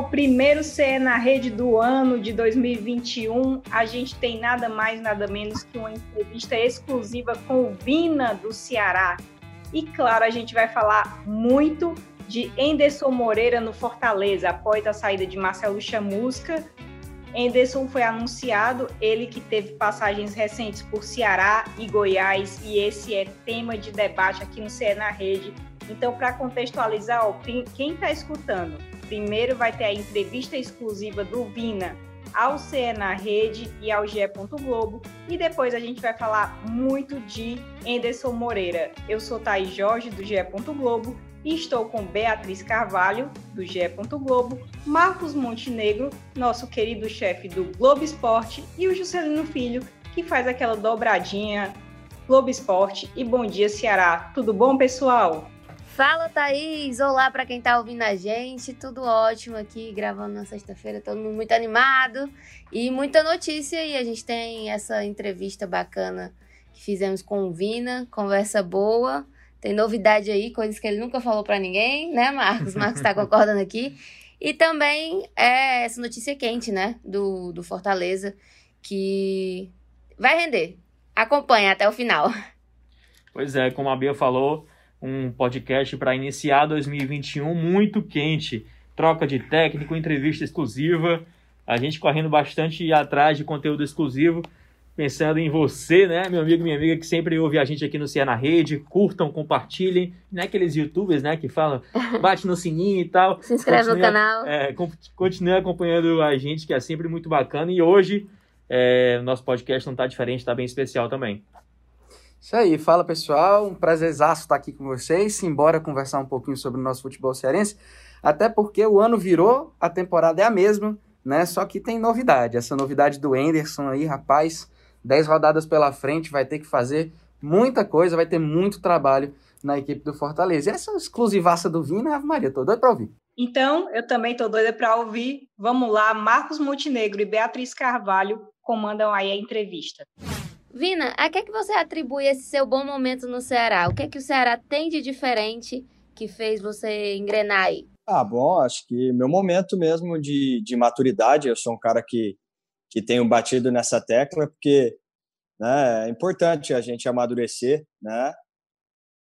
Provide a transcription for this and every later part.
pessoal, primeiro CE na rede do ano de 2021. A gente tem nada mais, nada menos que uma entrevista exclusiva com o Vina do Ceará. E claro, a gente vai falar muito de Enderson Moreira no Fortaleza, após a saída de Marcelo Chamusca. Enderson foi anunciado, ele que teve passagens recentes por Ceará e Goiás, e esse é tema de debate aqui no CE na Rede. Então, para contextualizar, quem está escutando, primeiro vai ter a entrevista exclusiva do Vina ao CE na Rede e ao GE. Globo, e depois a gente vai falar muito de Enderson Moreira. Eu sou Thaís Jorge, do GE. Globo, e estou com Beatriz Carvalho, do GE. Globo, Marcos Montenegro, nosso querido chefe do Globo Esporte, e o Juscelino Filho, que faz aquela dobradinha Globo Esporte e Bom Dia Ceará. Tudo bom, pessoal? Fala, Thaís! Olá para quem está ouvindo a gente. Tudo ótimo aqui, gravando na sexta-feira, todo mundo muito animado e muita notícia. E a gente tem essa entrevista bacana que fizemos com o Vina, conversa boa. Tem novidade aí, coisas que ele nunca falou para ninguém, né, Marcos? Marcos está concordando aqui. E também é essa notícia quente, né, do, do Fortaleza, que vai render. Acompanha até o final. Pois é, como a Bia falou, um podcast para iniciar 2021 muito quente. Troca de técnico, entrevista exclusiva. A gente correndo bastante atrás de conteúdo exclusivo pensando em você, né, meu amigo, minha amiga, que sempre ouve a gente aqui no Cia na Rede, curtam, compartilhem, não é aqueles youtubers, né, que falam, bate no sininho e tal. Se inscreve continue, no canal. É, continue acompanhando a gente, que é sempre muito bacana, e hoje é, nosso podcast não está diferente, está bem especial também. Isso aí, fala pessoal, um prazerzaço estar aqui com vocês, simbora conversar um pouquinho sobre o nosso futebol cearense, até porque o ano virou, a temporada é a mesma, né, só que tem novidade, essa novidade do Enderson aí, rapaz, 10 rodadas pela frente, vai ter que fazer muita coisa, vai ter muito trabalho na equipe do Fortaleza. E essa exclusivaça do Vina, Ave Maria, tô doido para ouvir. Então, eu também tô doida para ouvir. Vamos lá, Marcos Montenegro e Beatriz Carvalho comandam aí a entrevista. Vina, a que é que você atribui esse seu bom momento no Ceará? O que é que o Ceará tem de diferente que fez você engrenar aí? Ah, bom, acho que meu momento mesmo de, de maturidade, eu sou um cara que que tenham batido nessa tecla, porque né, é importante a gente amadurecer, né?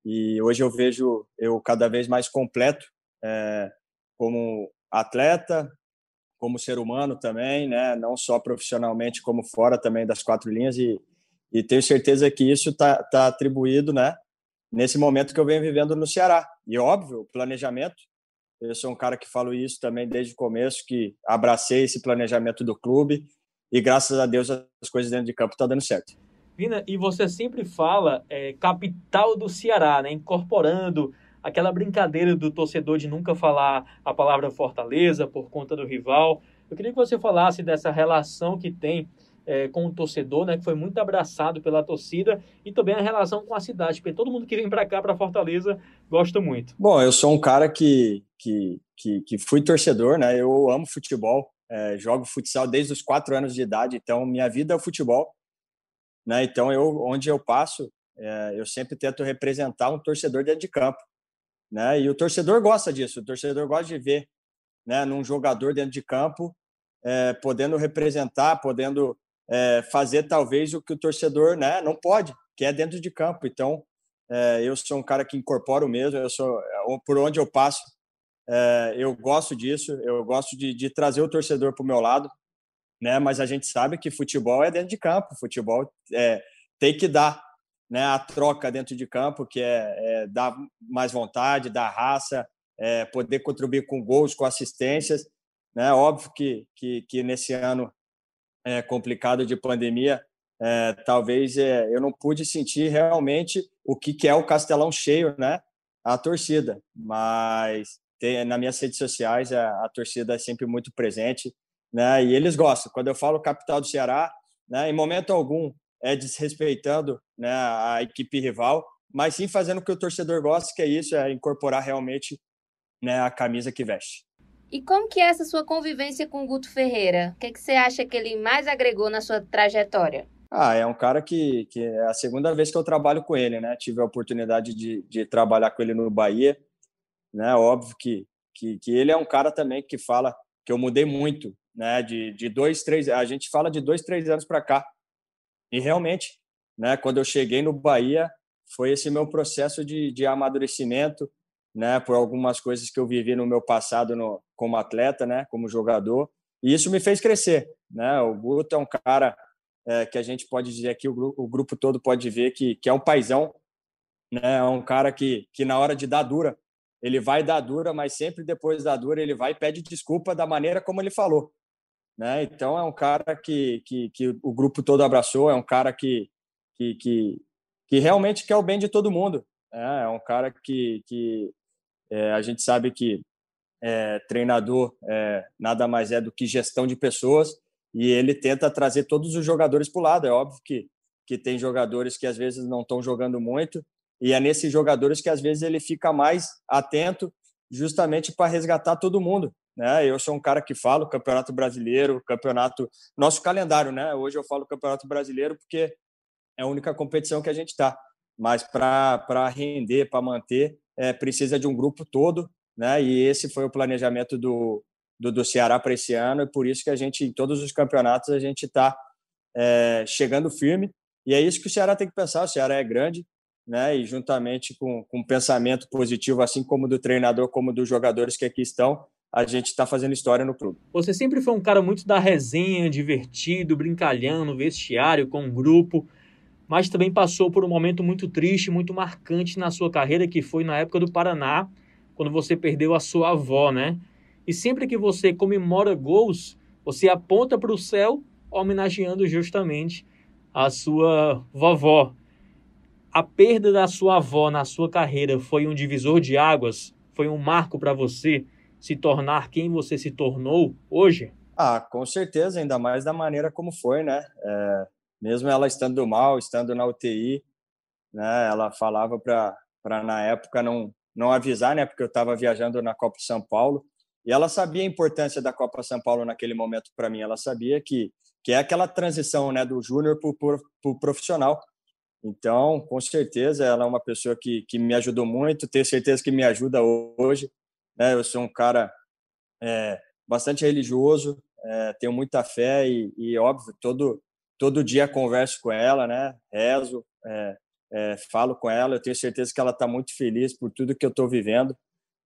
E hoje eu vejo eu cada vez mais completo é, como atleta, como ser humano também, né? Não só profissionalmente, como fora também das quatro linhas e, e tenho certeza que isso está tá atribuído, né? Nesse momento que eu venho vivendo no Ceará. E óbvio, planejamento. Eu sou um cara que falo isso também desde o começo, que abracei esse planejamento do clube e graças a Deus as coisas dentro de campo estão tá dando certo. Vina, e você sempre fala é, capital do Ceará, né? incorporando aquela brincadeira do torcedor de nunca falar a palavra Fortaleza por conta do rival. Eu queria que você falasse dessa relação que tem é, com o torcedor, né, que foi muito abraçado pela torcida, e também a relação com a cidade, porque todo mundo que vem para cá, para Fortaleza, gosta muito. Bom, eu sou um cara que, que, que, que fui torcedor, né? Eu amo futebol, é, jogo futsal desde os quatro anos de idade, então minha vida é o futebol. Né? Então, eu, onde eu passo, é, eu sempre tento representar um torcedor dentro de campo. Né? E o torcedor gosta disso, o torcedor gosta de ver né, num jogador dentro de campo, é, podendo representar, podendo é, fazer talvez o que o torcedor né, não pode, que é dentro de campo. Então, é, eu sou um cara que incorporo mesmo, eu sou por onde eu passo, é, eu gosto disso, eu gosto de, de trazer o torcedor para o meu lado, né? Mas a gente sabe que futebol é dentro de campo, futebol é, tem que dar né, a troca dentro de campo, que é, é dar mais vontade, dar raça, é, poder contribuir com gols, com assistências. Né? Óbvio que, que, que nesse ano é, complicado de pandemia, é, talvez é, eu não pude sentir realmente o que, que é o Castelão cheio, né? A torcida, mas tem, minhas redes sociais a, a, torcida é sempre muito presente, né? E eles gostam. Quando eu falo capital do Ceará, né? Em momento algum é desrespeitando, né? A equipe rival, mas sim fazendo o que o torcedor gosta, que é isso, é incorporar realmente, né? A camisa que veste. E como que é essa sua convivência com o Guto Ferreira? O que, é que você acha que ele mais agregou na sua trajetória? Ah, é um cara que, que é a segunda vez que eu trabalho com ele, né? Tive a oportunidade de, de trabalhar com ele no Bahia, né? Óbvio que, que, que ele é um cara também que fala que eu mudei muito, né? De, de dois, três, a gente fala de dois, três anos para cá. E realmente, né? Quando eu cheguei no Bahia, foi esse meu processo de, de amadurecimento, né? Por algumas coisas que eu vivi no meu passado no, como atleta, né? Como jogador. E isso me fez crescer, né? O Guto é um cara é, que a gente pode dizer aqui, o o grupo todo pode ver que, que é um paizão, né? É um cara que, que na hora de dar dura, ele vai dar dura, mas sempre depois da dura ele vai e pede desculpa da maneira como ele falou. Né? Então é um cara que, que, que o grupo todo abraçou, é um cara que, que, que, que realmente quer o bem de todo mundo. Né? É um cara que, que é, a gente sabe que é, treinador é, nada mais é do que gestão de pessoas e ele tenta trazer todos os jogadores para o lado. É óbvio que, que tem jogadores que às vezes não estão jogando muito e é nesses jogadores que às vezes ele fica mais atento justamente para resgatar todo mundo. Né? Eu sou um cara que falo Campeonato Brasileiro, Campeonato. Nosso calendário, né? Hoje eu falo Campeonato Brasileiro porque é a única competição que a gente está. Mas para render, para manter, é, precisa de um grupo todo, né? E esse foi o planejamento do, do, do Ceará para esse ano, e por isso que a gente, em todos os campeonatos, a gente está é, chegando firme. E é isso que o Ceará tem que pensar. O Ceará é grande, né? E juntamente com, com um pensamento positivo, assim como do treinador, como dos jogadores que aqui estão, a gente está fazendo história no clube. Você sempre foi um cara muito da resenha, divertido, brincalhão no vestiário, com um grupo, mas também passou por um momento muito triste, muito marcante na sua carreira, que foi na época do Paraná, quando você perdeu a sua avó, né? E sempre que você comemora gols, você aponta para o céu, homenageando justamente a sua vovó a perda da sua avó na sua carreira foi um divisor de águas? Foi um marco para você se tornar quem você se tornou hoje? Ah, com certeza, ainda mais da maneira como foi, né? É, mesmo ela estando mal, estando na UTI, né? Ela falava para na época não não avisar, né? Porque eu estava viajando na Copa São Paulo e ela sabia a importância da Copa São Paulo naquele momento para mim. Ela sabia que que é aquela transição, né, do júnior para o profissional. Então, com certeza, ela é uma pessoa que, que me ajudou muito, tenho certeza que me ajuda hoje. Né? Eu sou um cara é, bastante religioso, é, tenho muita fé e, e, óbvio, todo, todo dia converso com ela, né? rezo, é, é falo com ela, eu tenho certeza que ela está muito feliz por tudo que eu estou vivendo.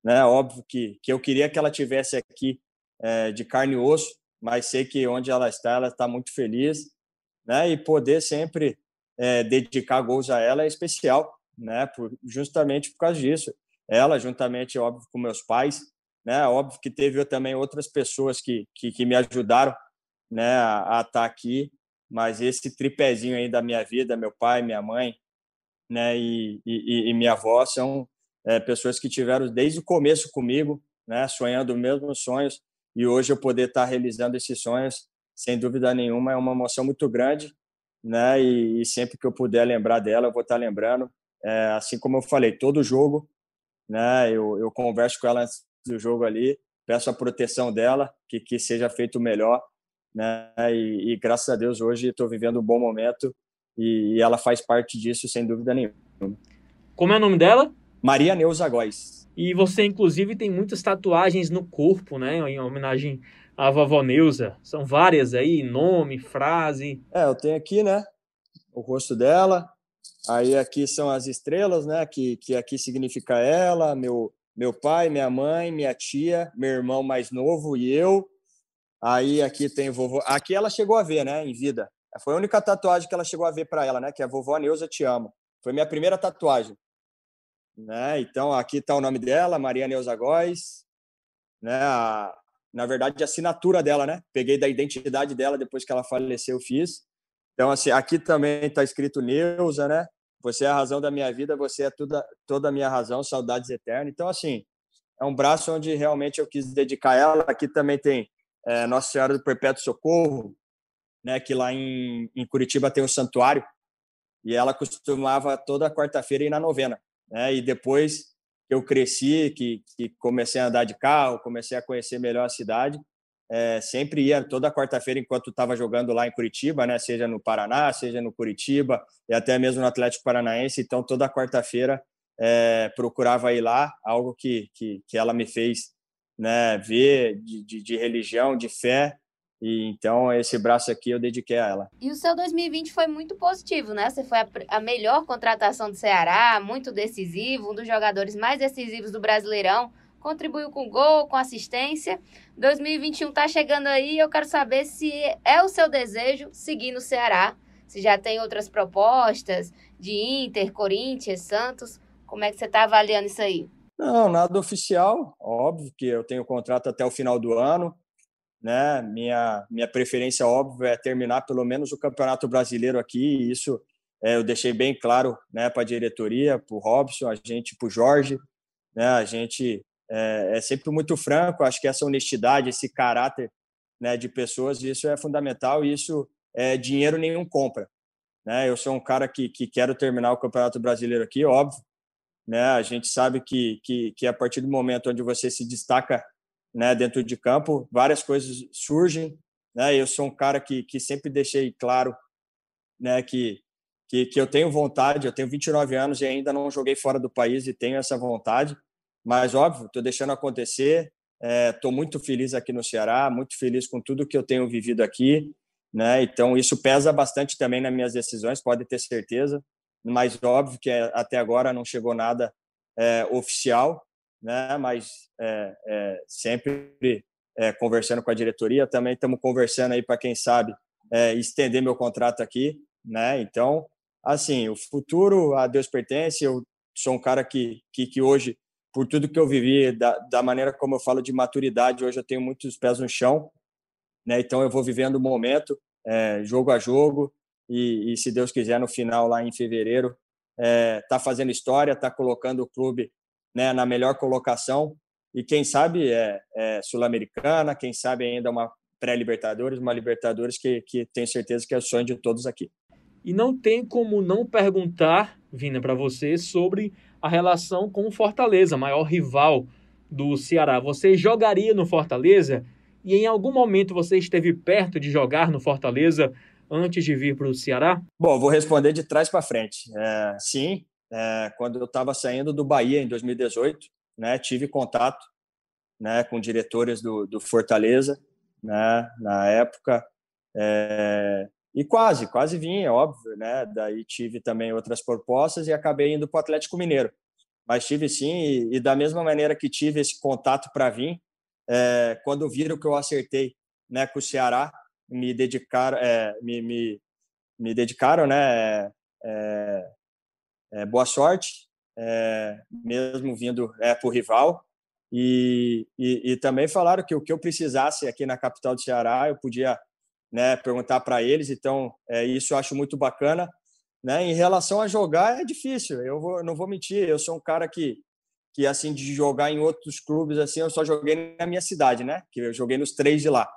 Né? Óbvio que, que eu queria que ela tivesse aqui é, de carne e osso, mas sei que onde ela está, ela está muito feliz. Né? E poder sempre é, dedicar gols a ela é especial, né? Por, justamente por causa disso. Ela, juntamente, óbvio, com meus pais, né? Óbvio que teve também outras pessoas que, que, que me ajudaram, né? A, a estar tá aqui, mas esse tripézinho aí da minha vida, meu pai, minha mãe, né? E, e, e minha avó são é, pessoas que tiveram desde o começo comigo, né? Sonhando os mesmos sonhos e hoje eu poder estar realizando esses sonhos, sem dúvida nenhuma, é uma emoção muito grande né? E, e, sempre que eu puder lembrar dela, eu vou estar lembrando. É, assim como eu falei, todo jogo, né? Eu, eu converso com ela antes do jogo ali, peço a proteção dela, que, que seja feito o melhor, né? E, e graças a Deus hoje estou vivendo um bom momento e, e, ela faz parte disso sem dúvida nenhuma. Como é o nome dela? Maria Neuza Góes. E você inclusive tem muitas tatuagens no corpo, né? Em homenagem a vovó Neuza? São várias aí, nome, frase. É, eu tenho aqui, né, o rosto dela. Aí aqui são as estrelas, né, que, que aqui significa ela, meu, meu pai, minha mãe, minha tia, meu irmão mais novo e eu. Aí aqui tem vovô. Aqui ela chegou a ver, né, em vida. Foi a única tatuagem que ela chegou a ver para ela, né, que é vovó Neuza Te Amo. Foi minha primeira tatuagem. Né? Então aqui está o nome dela, Maria Neuza Góes, né? A, na verdade, a assinatura dela, né? Peguei da identidade dela depois que ela faleceu, fiz. Então, assim, aqui também está escrito Neuza, né? Você é a razão da minha vida, você é toda, toda a minha razão, saudades eternas. Então, assim, é um braço onde realmente eu quis dedicar ela. Aqui também tem é, Nossa Senhora do Perpétuo Socorro, né? Que lá em, em Curitiba tem um santuário e ela costumava toda quarta-feira ir na novena, né? E depois que eu cresci, que, que comecei a andar de carro, comecei a conhecer melhor a cidade, é, sempre ia toda quarta-feira enquanto estava jogando lá em Curitiba, né? Seja no Paraná, seja no Curitiba e até mesmo no Atlético Paranaense. Então toda quarta-feira é, procurava ir lá, algo que, que, que ela me fez né, ver de, de, de religião, de fé. E então esse braço aqui eu dediquei a ela. E o seu 2020 foi muito positivo, né? Você foi a, a, melhor contratação do Ceará, muito decisivo, um dos jogadores mais decisivos do Brasileirão. Contribuiu com gol, com assistência. 2021 tá chegando aí, eu quero saber se é o seu desejo seguir no Ceará, se já tem outras propostas de Inter, Corinthians, Santos. Como é que você está avaliando isso aí? Não, nada oficial. Óbvio que eu tenho contrato até o final do ano. Né? Minha, minha preferência, óbvio, é terminar pelo menos o Campeonato Brasileiro aqui. E isso é, eu deixei bem claro né, para a diretoria, para o Robson, a gente, para o Jorge. Né? A gente é, é, sempre muito franco. Acho que essa honestidade, esse caráter né, de pessoas, isso é fundamental. Isso é, dinheiro nenhum compra. Né? Eu sou um cara que, que quero terminar o Campeonato Brasileiro aqui, óbvio né? A gente sabe que, que, que a partir do momento onde você se destaca né, dentro de campo, várias coisas surgem. Né? Eu sou um cara que, que sempre deixei claro né, que, que, que eu tenho vontade, eu tenho 29 anos e ainda não joguei fora do país e tenho essa vontade, mas óbvio, estou deixando acontecer. Estou é, muito feliz aqui no Ceará, muito feliz com tudo que eu tenho vivido aqui. Né? Então, isso pesa bastante também nas minhas decisões, pode ter certeza mas óbvio que é, até agora não chegou nada é, oficial, né? Mas é, é sempre é, conversando com a diretoria, também estamos conversando aí para quem sabe é, estender meu contrato aqui, né? Então, assim, o futuro a Deus pertence. Eu sou um cara que que, que hoje por tudo que eu vivi, da, da maneira como eu falo de maturidade, hoje eu tenho muitos pés no chão, né? Então eu vou vivendo o momento, jogo a jogo, e, e, se Deus quiser, no final, lá em fevereiro, está é, fazendo história, está colocando o clube né, na melhor colocação e quem sabe é, é sul-americana, quem sabe ainda uma pré-libertadores, uma Libertadores que, que tenho certeza que é o sonho de todos aqui. E não tem como não perguntar, Vina, para você sobre a relação com o Fortaleza, maior rival do Ceará. Você jogaria no Fortaleza? E em algum momento você esteve perto de jogar no Fortaleza antes de vir para o Ceará? Bom, vou responder de trás para frente. É, sim, é, quando eu estava saindo do Bahia em 2018, né, tive contato né, com diretores do, do Fortaleza, né, na época, é, e quase, quase vim, é óbvio, né? Daí tive também outras propostas e acabei indo para o Atlético Mineiro. Mas tive sim, e, e, da mesma maneira que tive esse contato para vir, é, quando viram que eu acertei né, com o Ceará, me dedicaram, é, me, me, me, dedicaram, né? É, é, boa sorte, é, mesmo vindo é, para o rival. E, e, e, também falaram que o que eu precisasse aqui na capital do Ceará, eu podia né, perguntar para eles. Então, é, isso eu acho muito bacana. Né? Em relação a jogar, é difícil. Eu vou, não vou mentir. Eu sou um cara que, que assim, de jogar em outros clubes, assim, eu só joguei na minha cidade, né? Que eu joguei nos três de lá.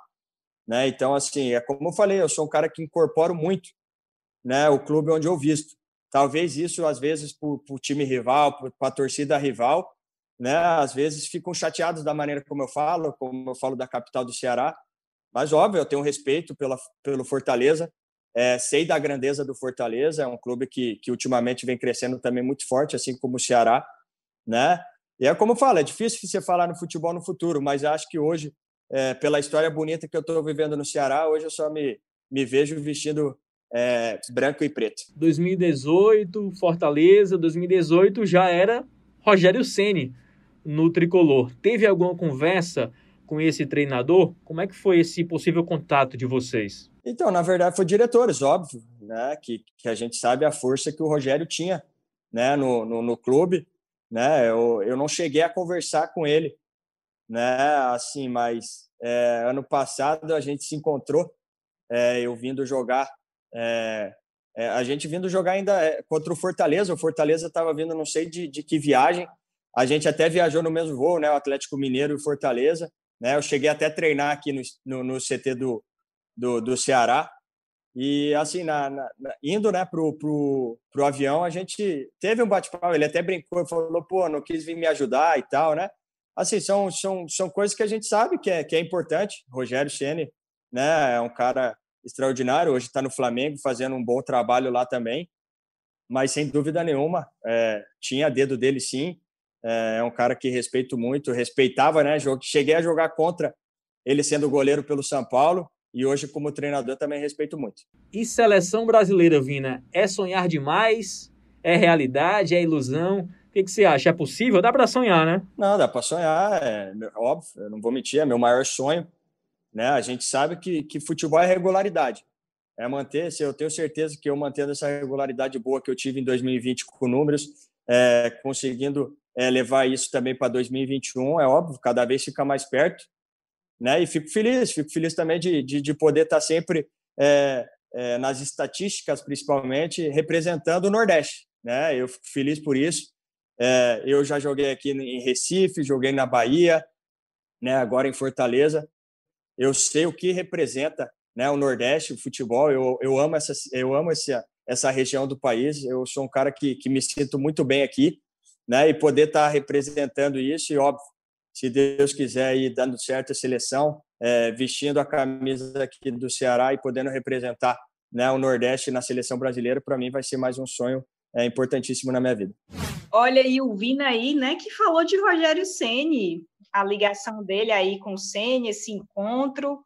Né? Então, assim, é como eu falei, eu sou um cara que incorporo muito né, o clube onde eu visto. Talvez isso, às vezes, para o time rival, para a torcida rival, né, às vezes ficam chateados da maneira como eu falo, como eu falo da capital do Ceará. Mas, óbvio, eu tenho respeito pela, pelo Fortaleza, é, sei da grandeza do Fortaleza, é um clube que, que ultimamente vem crescendo também muito forte, assim como o Ceará, né? E é como eu falo, é difícil você falar no futebol no futuro, mas acho que hoje é, pela história bonita que eu estou vivendo no Ceará, hoje eu só me, me vejo vestindo é, branco e preto. 2018, Fortaleza, 2018 já era Rogério Ceni no tricolor. Teve alguma conversa com esse treinador? Como é que foi esse possível contato de vocês? Então, na verdade, foi diretores, óbvio, né? Que, que a gente sabe a força que o Rogério tinha, né? No, no, no clube, né? Eu, eu não cheguei a conversar com ele, né? Assim, mas é, ano passado a gente se encontrou, é, eu vindo jogar, é, é a gente vindo jogar ainda é, contra o Fortaleza. O Fortaleza estava vindo, não sei de, de que viagem. A gente até viajou no mesmo voo, né? O Atlético Mineiro e Fortaleza. Né? Eu cheguei até a treinar aqui no, no, no CT do, do, do, Ceará. E assim, na, na, indo né, pro, pro, pro avião, a gente teve um bate-papo. Ele até brincou falou: pô, não quis vir me ajudar e tal, né? Assim, são, são, são coisas que a gente sabe que é, que é importante. Rogério Ceni, né, é um cara extraordinário, hoje está no Flamengo fazendo um bom trabalho lá também, mas sem dúvida nenhuma, é, tinha dedo dele sim, É, é um cara que respeito muito, respeitava, né? Cheguei a jogar contra ele sendo goleiro pelo São Paulo e hoje como treinador também respeito muito. E seleção brasileira, Vina, é sonhar demais? É realidade? É ilusão? Que, que você acha? É possível? Dá para sonhar, né? Não, dá para sonhar, é óbvio, eu não vou mentir, é meu maior sonho. Né? A gente sabe que, que futebol é regularidade. É manter, eu tenho certeza que eu mantendo essa regularidade boa que eu tive em 2020 com números, é, conseguindo é, levar isso também para 2021, é óbvio, cada vez fica mais perto né? E fico feliz, fico feliz também de, de, de poder estar sempre é, é, nas estatísticas, principalmente, representando o Nordeste, né? Eu fico feliz por isso. É, eu já joguei aqui em Recife, joguei na Bahia, né? Agora em Fortaleza. Eu sei o que representa, né? O Nordeste, o futebol. Eu, eu amo essa, eu amo essa, essa região do país. Eu sou um cara que, que me sinto muito bem aqui, né? E poder estar representando isso, e óbvio, se Deus quiser ir dando certo a seleção, é, vestindo a camisa aqui do Ceará e podendo representar né, o Nordeste na seleção brasileira, para mim vai ser mais um sonho é, importantíssimo na minha vida. Olha, e o Vina aí, né, que falou de Rogério Ceni, a ligação dele aí com o Ceni, esse encontro,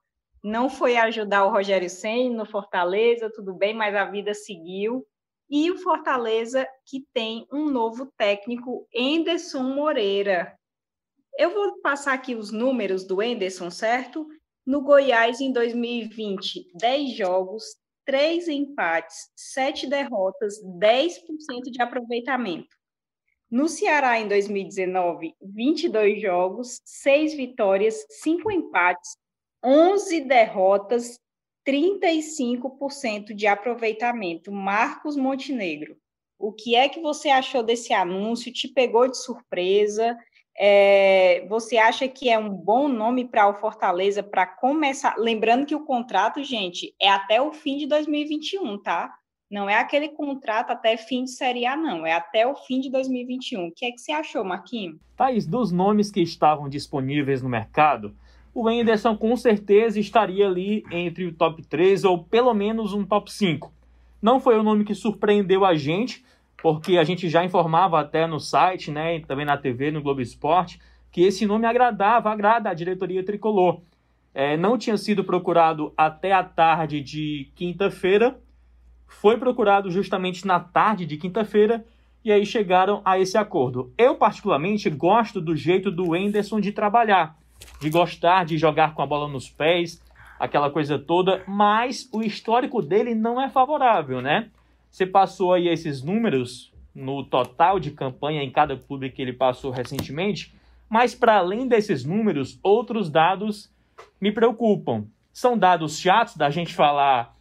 não foi ajudar o Rogério Ceni no Fortaleza, tudo bem, mas a vida seguiu. E o Fortaleza que tem um novo técnico, Enderson Moreira, eu vou passar aqui os números do Enderson, certo? No Goiás, em 2020, 10 jogos, 3 empates, 7 derrotas, 10% de aproveitamento. No Ceará, em 2019, 22 jogos, 6 vitórias, 5 empates, 11 derrotas, 35% de aproveitamento. Marcos Montenegro, o que é que você achou desse anúncio? Te pegou de surpresa? É, você acha que é um bom nome para o Fortaleza para começar? Lembrando que o contrato, gente, é até o fim de 2021, tá? Não é aquele contrato até fim de Série A, não. É até o fim de 2021. O que é que você achou, Marquinhos? Thaís, dos nomes que estavam disponíveis no mercado, o Anderson com certeza estaria ali entre o top 3 ou pelo menos um top 5. Não foi o nome que surpreendeu a gente, porque a gente já informava até no site, né, e também na TV, no Globo Esporte, que esse nome agradava, agrada a diretoria tricolor. É, não tinha sido procurado até a tarde de quinta-feira, foi procurado justamente na tarde de quinta-feira, e aí chegaram a esse acordo. Eu, particularmente, gosto do jeito do Enderson de trabalhar, de gostar de jogar com a bola nos pés, aquela coisa toda, mas o histórico dele não é favorável, né? Você passou aí esses números no total de campanha em cada clube que ele passou recentemente, mas para além desses números, outros dados me preocupam. São dados chatos da gente falar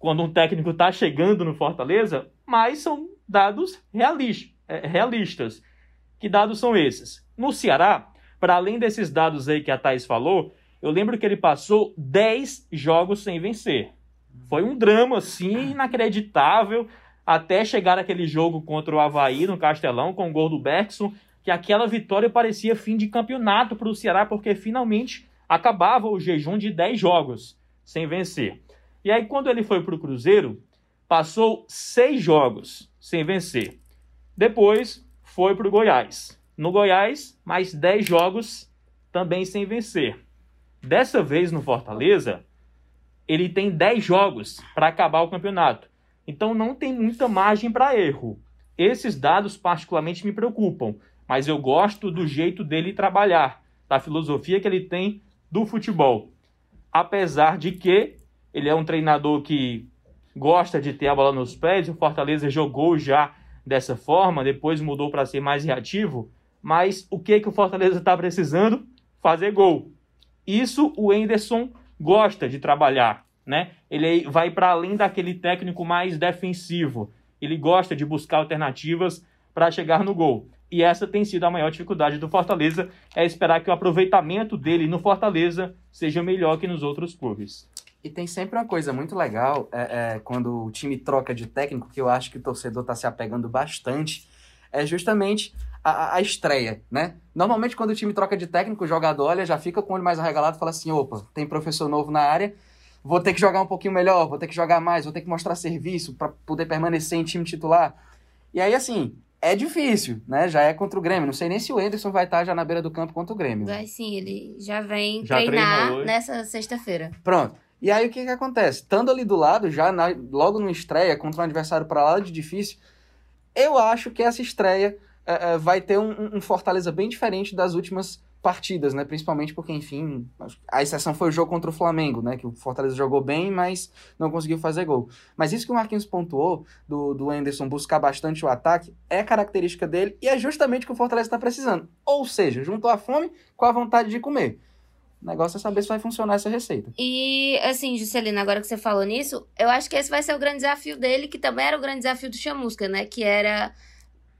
quando um técnico está chegando no Fortaleza, mas são dados é, realistas. Que dados são esses? No Ceará, para além desses dados aí que a Thais falou, eu lembro que ele passou 10 jogos sem vencer. Foi um drama, assim, inacreditável, até chegar aquele jogo contra o Havaí no Castelão, com o gol do Bergson, que aquela vitória parecia fim de campeonato para o Ceará, porque finalmente acabava o jejum de 10 jogos sem vencer. E aí, quando ele foi para o Cruzeiro, passou seis jogos sem vencer. Depois foi para o Goiás. No Goiás, mais 10 jogos também sem vencer. Dessa vez no Fortaleza, ele tem 10 jogos para acabar o campeonato. Então não tem muita margem para erro. Esses dados particularmente me preocupam, mas eu gosto do jeito dele trabalhar, da filosofia que ele tem do futebol. Apesar de que ele é um treinador que gosta de ter a bola nos pés, o Fortaleza jogou já dessa forma, depois mudou para ser mais reativo, mas o que que o Fortaleza está precisando? Fazer gol. Isso o Enderson gosta de trabalhar, né? Ele vai para além daquele técnico mais defensivo. Ele gosta de buscar alternativas para chegar no gol. E essa tem sido a maior dificuldade do Fortaleza, é esperar que o aproveitamento dele no Fortaleza seja melhor que nos outros clubes. E tem sempre uma coisa muito legal é, é, quando o time troca de técnico, que eu acho que o torcedor está se apegando bastante, é justamente a, a, estreia, né? Normalmente, quando o time troca de técnico, o jogador olha, já fica com o olho mais arregalado e fala assim: opa, tem professor novo na área, vou ter que jogar um pouquinho melhor, vou ter que jogar mais, vou ter que mostrar serviço para poder permanecer em time titular. E aí, assim, é difícil, né? Já é contra o Grêmio. Não sei nem se o Ederson vai estar já na beira do campo contra o Grêmio. Vai sim, ele já vem Já treinar treinou. nessa sexta-feira. Pronto. E aí o que que acontece? Estando ali do lado, já na- logo no estreia, contra um adversário para lá de difícil, eu acho que essa estreia eh, eh, vai ter um, um- Fortaleza bem diferente das últimas partidas, né? Principalmente porque, enfim, a exceção foi o jogo contra o Flamengo, né? Que o Fortaleza jogou bem, mas não conseguiu fazer gol. Mas isso que o Marquinhos pontuou, do, do Anderson buscar bastante o ataque, é característica dele e é justamente o que o Fortaleza está precisando. Ou seja, juntou a fome com a vontade de comer. O negócio é saber se vai funcionar essa receita. E, assim, Juscelina, agora que você falou nisso, eu acho que esse vai ser o grande desafio dele, que também era o grande desafio do Chamusca, né? Que era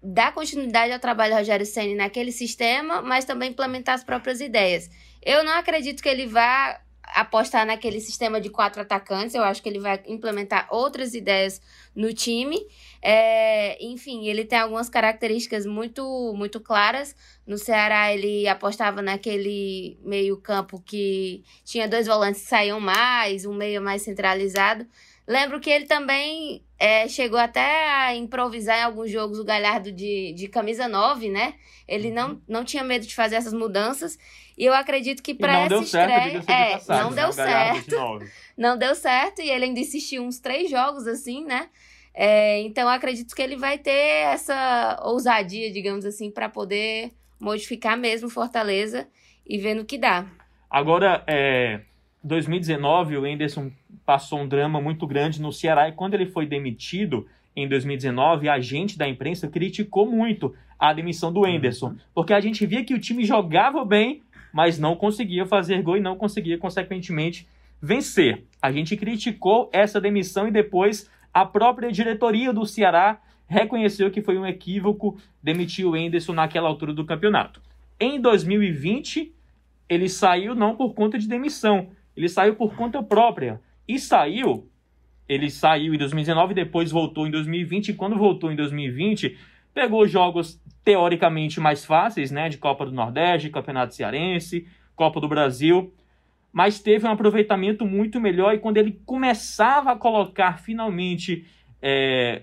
dar continuidade ao trabalho do Rogério Senna naquele sistema, mas também implementar as próprias ideias. Eu não acredito que ele vá apostar naquele sistema de quatro atacantes, eu acho que ele vai implementar outras ideias no time. É, enfim, ele tem algumas características muito, muito claras. No Ceará, ele apostava naquele meio-campo que tinha dois volantes que saíam mais, um meio mais centralizado. Lembro que ele também é, chegou até a improvisar em alguns jogos o Galhardo de, de camisa 9, né? Ele não, não tinha medo de fazer essas mudanças. E eu acredito que para não essa deu certo, estreia. de é, passagem, não né? deu certo. de nove. Não deu certo. E ele ainda insistiu uns três jogos, assim, né? É, então eu acredito que ele vai ter essa ousadia, digamos assim, para poder modificar mesmo Fortaleza e ver no que dá. Agora, é, 2019, o Enderson passou um drama muito grande no Ceará e quando ele foi demitido em 2019, a gente da imprensa criticou muito a demissão do Enderson, porque a gente via que o time jogava bem, mas não conseguia fazer gol e não conseguia, consequentemente, vencer. A gente criticou essa demissão e depois a própria diretoria do Ceará reconheceu que foi um equívoco demitir o Enderson naquela altura do campeonato. Em 2020, ele saiu não por conta de demissão, ele saiu por conta própria. E saiu, ele saiu em 2019, depois voltou em 2020, e quando voltou em 2020, pegou jogos teoricamente mais fáceis, né, de Copa do Nordeste, Campeonato Cearense, Copa do Brasil, mas teve um aproveitamento muito melhor e quando ele começava a colocar finalmente é,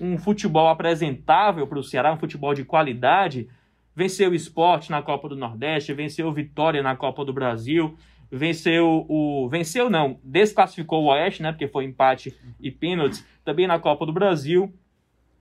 um futebol apresentável para o Ceará, um futebol de qualidade, venceu o esporte na Copa do Nordeste, venceu o Vitória na Copa do Brasil, venceu o. Venceu não, desclassificou o Oeste, né? Porque foi empate e pênaltis, também na Copa do Brasil.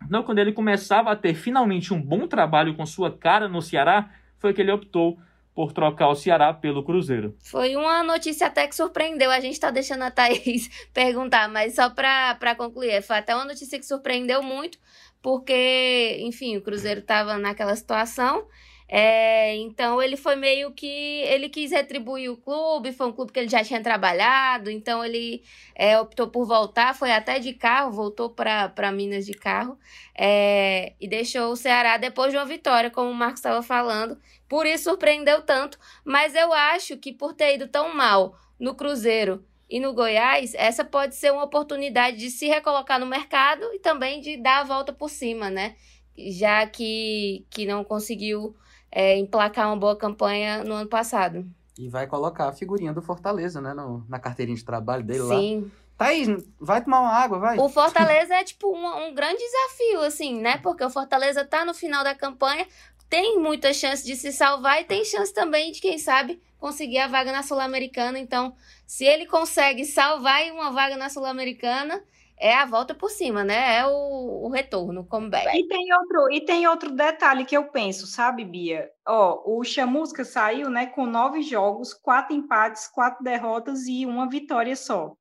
Então, quando ele começava a ter finalmente um bom trabalho com sua cara no Ceará, foi que ele optou por trocar o Ceará pelo Cruzeiro. Foi uma notícia até que surpreendeu. A gente tá deixando a Thaís perguntar, mas só pra concluir, foi até uma notícia que surpreendeu muito, porque, enfim, o Cruzeiro tava naquela situação. É, então ele foi meio que. Ele quis retribuir o clube, foi um clube que ele já tinha trabalhado, então ele é, optou por voltar, foi até de carro, voltou para Minas de carro é, e deixou o Ceará depois de uma vitória, como o Marcos estava falando. Por isso surpreendeu tanto, mas eu acho que por ter ido tão mal no Cruzeiro e no Goiás, essa pode ser uma oportunidade de se recolocar no mercado e também de dar a volta por cima, né? Já que, que não conseguiu é, emplacar uma boa campanha no ano passado. E vai colocar a figurinha do Fortaleza, né? no- na carteirinha de trabalho dele lá. Sim. Thaís, vai tomar uma água, vai. O Fortaleza é tipo um, um grande desafio, assim, né? Porque o Fortaleza tá no final da campanha, tem muita chance de se salvar e tem chance também de, quem sabe, conseguir a vaga na Sul-Americana. Então, se ele consegue salvar uma vaga na Sul-Americana, é a volta por cima, né? É o, o retorno, o comeback. E tem outro, e tem outro detalhe que eu penso, sabe, Bia? Ó, o Chamusca saiu, né, com nove jogos, quatro empates, quatro derrotas e uma vitória só.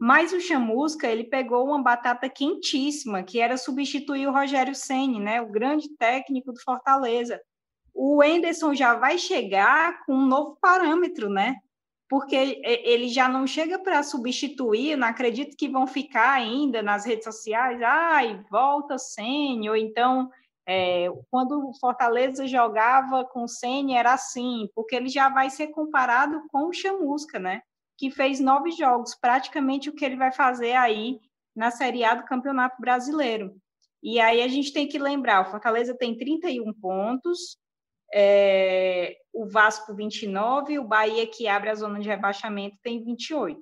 Mas o Chamusca, ele pegou uma batata quentíssima, que era substituir o Rogério Ceni, né, o grande técnico do Fortaleza. O Enderson já vai chegar com um novo parâmetro, né? Porque ele já não chega para substituir, não acredito que vão ficar ainda nas redes sociais, ai, volta Ceni, ou então é, quando o Fortaleza jogava com o Ceni era assim, porque ele já vai ser comparado com o Chamusca, né? Que fez nove jogos, praticamente o que ele vai fazer aí na Série A do Campeonato Brasileiro. E aí a gente tem que lembrar, o Fortaleza tem 31 pontos, é, o Vasco 29, o Bahia que abre a zona de rebaixamento tem 28,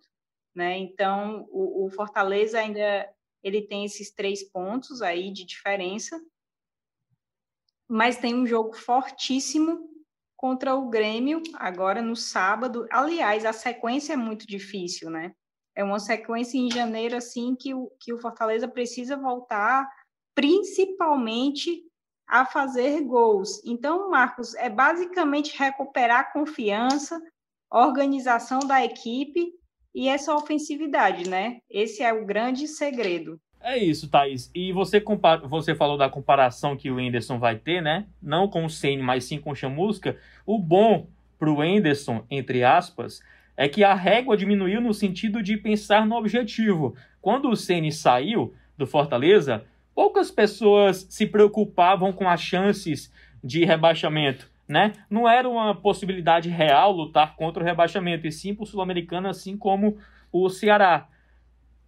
né? Então o, o Fortaleza ainda ele tem esses três pontos aí de diferença, mas tem um jogo fortíssimo contra o Grêmio agora no sábado. Aliás, a sequência é muito difícil, né? É uma sequência em janeiro assim que o, que o Fortaleza precisa voltar, principalmente a fazer gols. Então, Marcos, é basicamente recuperar a confiança, organização da equipe e essa ofensividade, né? Esse é o grande segredo. É isso, Thaís. E você, você falou da comparação que o Enderson vai ter, né? Não com o Senna, mas sim com o Chamusca. O bom para o Enderson, entre aspas, é que a régua diminuiu no sentido de pensar no objetivo. Quando o Senna saiu do Fortaleza, poucas pessoas se preocupavam com as chances de rebaixamento. Né? Não era uma possibilidade real lutar contra o rebaixamento, e sim para o Sul-Americano, assim como o Ceará.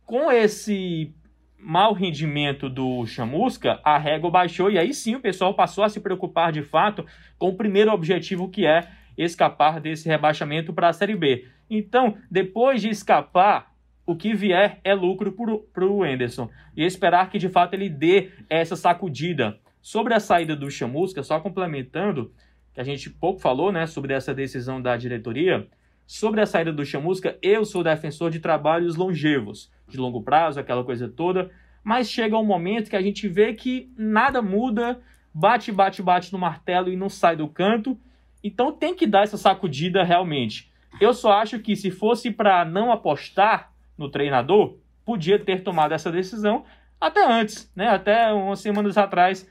Com esse mau rendimento do Chamusca, a régua baixou e aí sim o pessoal passou a se preocupar de fato com o primeiro objetivo que é escapar desse rebaixamento para a Série B. Então, depois de escapar, o que vier é lucro para o Enderson. E esperar que de fato ele dê essa sacudida. Sobre a saída do Chamusca, só complementando, que a gente pouco falou né, sobre essa decisão da diretoria, Sobre a saída do Chamusca, eu sou defensor de trabalhos longevos, de longo prazo, aquela coisa toda, mas chega um momento que a gente vê que nada muda, bate, bate, bate no martelo e não sai do canto, então tem que dar essa sacudida realmente. Eu só acho que se fosse para não apostar no treinador, podia ter tomado essa decisão até antes, né? Até umas semanas atrás,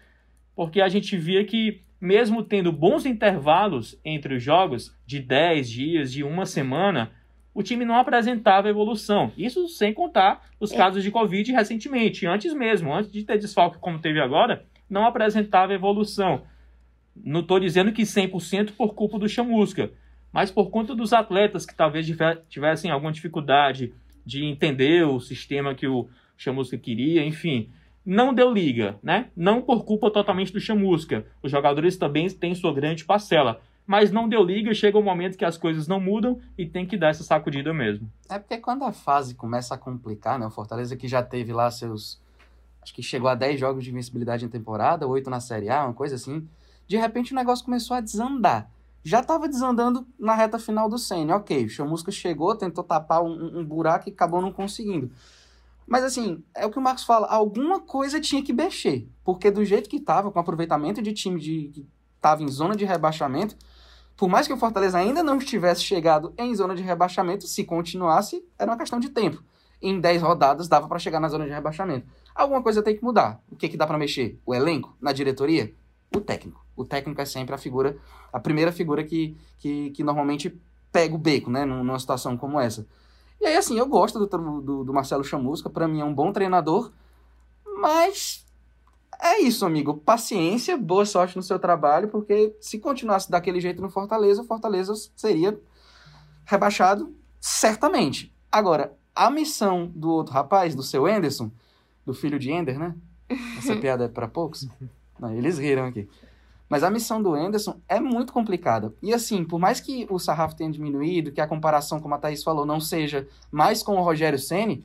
porque a gente via que mesmo tendo bons intervalos entre os jogos, de 10 dias, de uma semana, o time não apresentava evolução. Isso sem contar os é. casos de Covid recentemente, antes mesmo, antes de ter desfalque como teve agora, não apresentava evolução. Não estou dizendo que 100% por culpa do Chamusca, mas por conta dos atletas que talvez tivessem alguma dificuldade de entender o sistema que o Chamusca queria, enfim não deu liga, né? Não por culpa totalmente do Chamusca. Os jogadores também têm sua grande parcela. Mas não deu liga, chega um momento que as coisas não mudam e tem que dar essa sacudida mesmo. É porque quando a fase começa a complicar, né? O Fortaleza que já teve lá seus. Acho que chegou a 10 jogos de invencibilidade em temporada, 8 na Série A, uma coisa assim. De repente o negócio começou a desandar. Já estava desandando na reta final do Senna. Ok, o Chamusca chegou, tentou tapar um, um buraco e acabou não conseguindo. Mas assim, é o que o Marcos fala, alguma coisa tinha que mexer. Porque do jeito que estava, com aproveitamento de time de, que estava em zona de rebaixamento, por mais que o Fortaleza ainda não estivesse chegado em zona de rebaixamento, se continuasse, era uma questão de tempo. Em 10 rodadas dava para chegar na zona de rebaixamento. Alguma coisa tem que mudar. O que, que dá para mexer? O elenco? Na diretoria? O técnico. O técnico é sempre a figura, a primeira figura que, que, que normalmente pega o beco, né, numa situação como essa. E aí, assim, eu gosto do, do, do Marcelo Chamusca, para mim é um bom treinador, mas é isso, amigo. Paciência, boa sorte no seu trabalho, porque se continuasse daquele jeito no Fortaleza, o Fortaleza seria rebaixado certamente. Agora, a missão do outro rapaz, do seu Anderson, do filho de Ender, né? Essa piada é para poucos. Não, eles riram aqui. Mas a missão do Anderson é muito complicada. E assim, por mais que o sarrafo tenha diminuído, que a comparação, como a Thaís falou, não seja mais com o Rogério Ceni,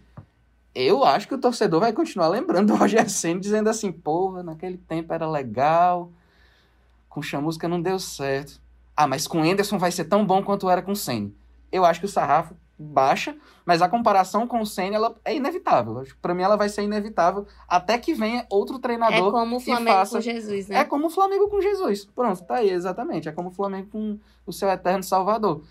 eu acho que o torcedor vai continuar lembrando do Rogério Ceni dizendo assim, porra, naquele tempo era legal, com Chamusca não deu certo. Ah, mas com o Anderson vai ser tão bom quanto era com o Ceni. Eu acho que o sarrafo baixa, mas a comparação com o Senna ela é inevitável. Para mim ela vai ser inevitável até que venha outro treinador É como o Flamengo faça... com Jesus, né? É como o Flamengo com Jesus. Pronto, tá aí, exatamente. É como o Flamengo com o seu eterno Salvador.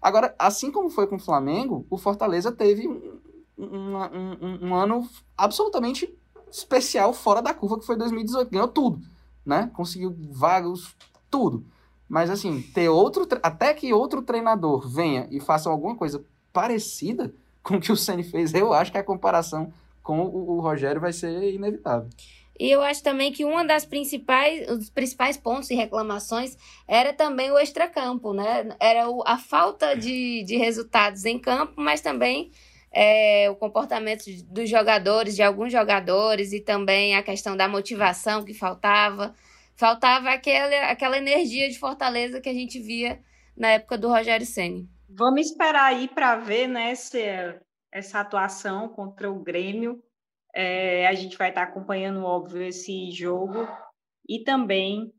Agora, assim como foi com o Flamengo, o Fortaleza teve um, um, um, um ano absolutamente especial fora da curva, que foi 2018. Ganhou tudo, né? Conseguiu vagos, tudo. Mas assim, ter outro. Até que outro treinador venha e faça alguma coisa parecida com o que o Ceni fez, eu acho que a comparação com o, o Rogério vai ser inevitável. E eu acho também que uma das principais, os principais pontos e reclamações era também o extracampo, né? Era o, a falta de, de resultados em campo, mas também é, o comportamento dos jogadores, de alguns jogadores, e também a questão da motivação que faltava. Faltava aquele, aquela energia de Fortaleza que a gente via na época do Rogério Ceni. Vamos esperar aí para ver né, essa, essa atuação contra o Grêmio. É, a gente vai estar acompanhando, óbvio, esse jogo e também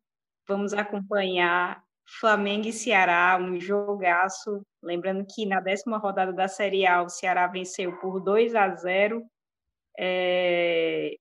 vamos acompanhar Flamengo e Ceará, um jogaço. Lembrando que na décima rodada da Série A, o Ceará venceu por 2 a 0. É...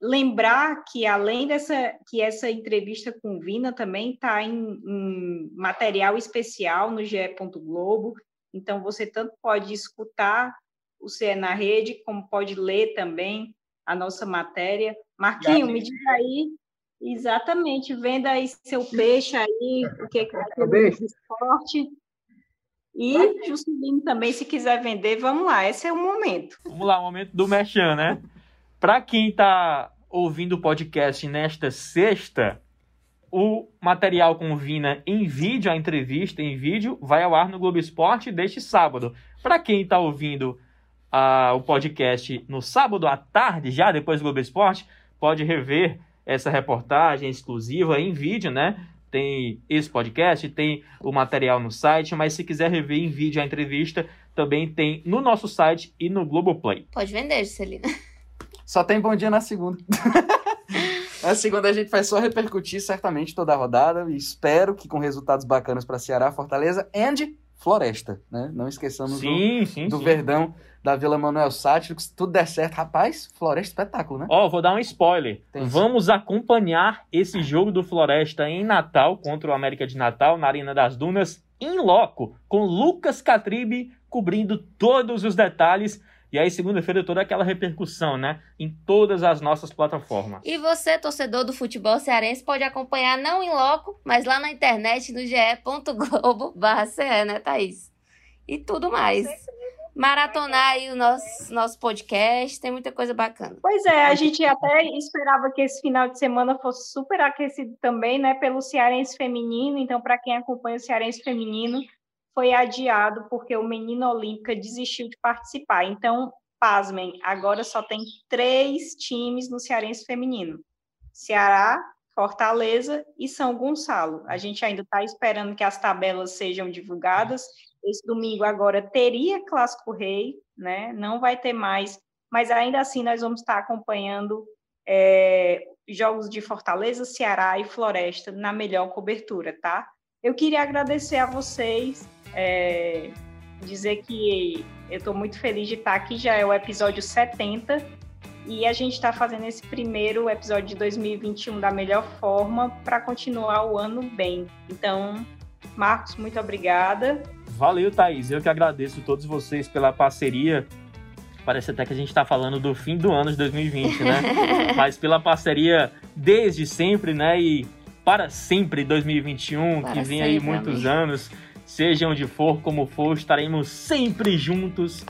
Lembrar que, além dessa, que essa entrevista com Vina também está em, em, material especial no GE. Globo. Então, você tanto pode escutar o CE na rede, como pode ler também a nossa matéria. Marquinho, me diz aí Exatamente, venda aí seu peixe aí, o que é que vai ter de esporte. E Juscelino também, se quiser vender, vamos lá, esse é o momento. Vamos lá, o momento do Mechan, né? Para quem está ouvindo o podcast nesta sexta, o material com Vina em vídeo, a entrevista em vídeo, vai ao ar no Globo Esporte deste sábado. Para quem está ouvindo uh, o podcast no sábado à tarde, já depois do Globo Esporte, pode rever essa reportagem exclusiva em vídeo, né? Tem esse podcast, tem o material no site, mas se quiser rever em vídeo a entrevista, também tem no nosso site e no Globoplay. Pode vender, Celina. Só tem bom dia na segunda. na segunda a gente vai só repercutir certamente toda a rodada e espero que com resultados bacanas para Ceará, Fortaleza e Floresta, né? Não esqueçamos sim, do, sim, do sim. Verdão da Vila Manuel Sátiro, se tudo der certo, rapaz, Floresta espetáculo, né? Ó, oh, vou dar um spoiler. Tem Vamos sim. acompanhar esse jogo do Floresta em Natal contra o América de Natal na Arena das Dunas em loco, com Lucas Catribe cobrindo todos os detalhes. E aí, segunda-feira, toda aquela repercussão, né? Em todas as nossas plataformas. E você, torcedor do futebol cearense, pode acompanhar não em loco, mas lá na internet no ge.globo.br, né, Thaís? E tudo mais maratonar aí o nosso, nosso podcast, tem muita coisa bacana. Pois é, a gente até esperava que esse final de semana fosse super aquecido também, né, pelo Cearense Feminino, então para quem acompanha o Cearense Feminino, foi adiado porque o Menino Olímpica desistiu de participar, então, pasmem, agora só tem três times no Cearense Feminino, Ceará, Fortaleza e São Gonçalo. A gente ainda está esperando que as tabelas sejam divulgadas esse domingo agora teria Clássico Rei, né? Não vai ter mais, mas ainda assim nós vamos estar acompanhando é, jogos de Fortaleza, Ceará e Floresta na melhor cobertura, tá? Eu queria agradecer a vocês, é, dizer que eu estou muito feliz de estar aqui, já é o episódio 70, e a gente está fazendo esse primeiro episódio de 2021 da melhor forma para continuar o ano bem. Então, Marcos, muito obrigada. Valeu, Thaís. Eu que agradeço a todos vocês pela parceria. Parece até que a gente está falando do fim do ano de 2020, né? Mas pela parceria desde sempre, né? E para sempre 2021, para que vem aí muitos amigo. anos. Seja onde for, como for, estaremos sempre juntos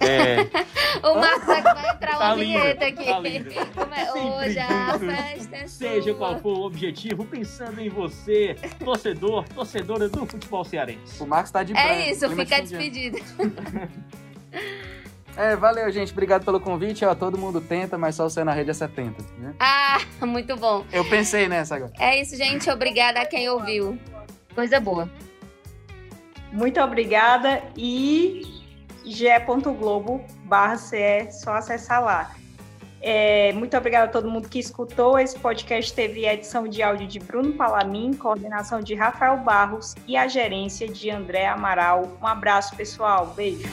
é. o Marcos vai entrar uma tá vinheta aqui. Tá é? Hoje a festa é Seja qual for o objetivo, pensando em você, torcedor, torcedora do futebol cearense. O Marcos tá de branco. É isso, fica de despedido. É, valeu, gente. Obrigado pelo convite. Ó, todo mundo tenta, mas só você na rede é 70. Né? Ah, muito bom. Eu pensei nessa agora. É isso, gente. Obrigada a quem ouviu. Coisa boa. Muito obrigada e ge.globo barra CE, só acessar lá. É, muito obrigada a todo mundo que escutou. Esse podcast teve a edição de áudio de Bruno Palamin, coordenação de Rafael Barros e a gerência de André Amaral. Um abraço, pessoal. Beijo.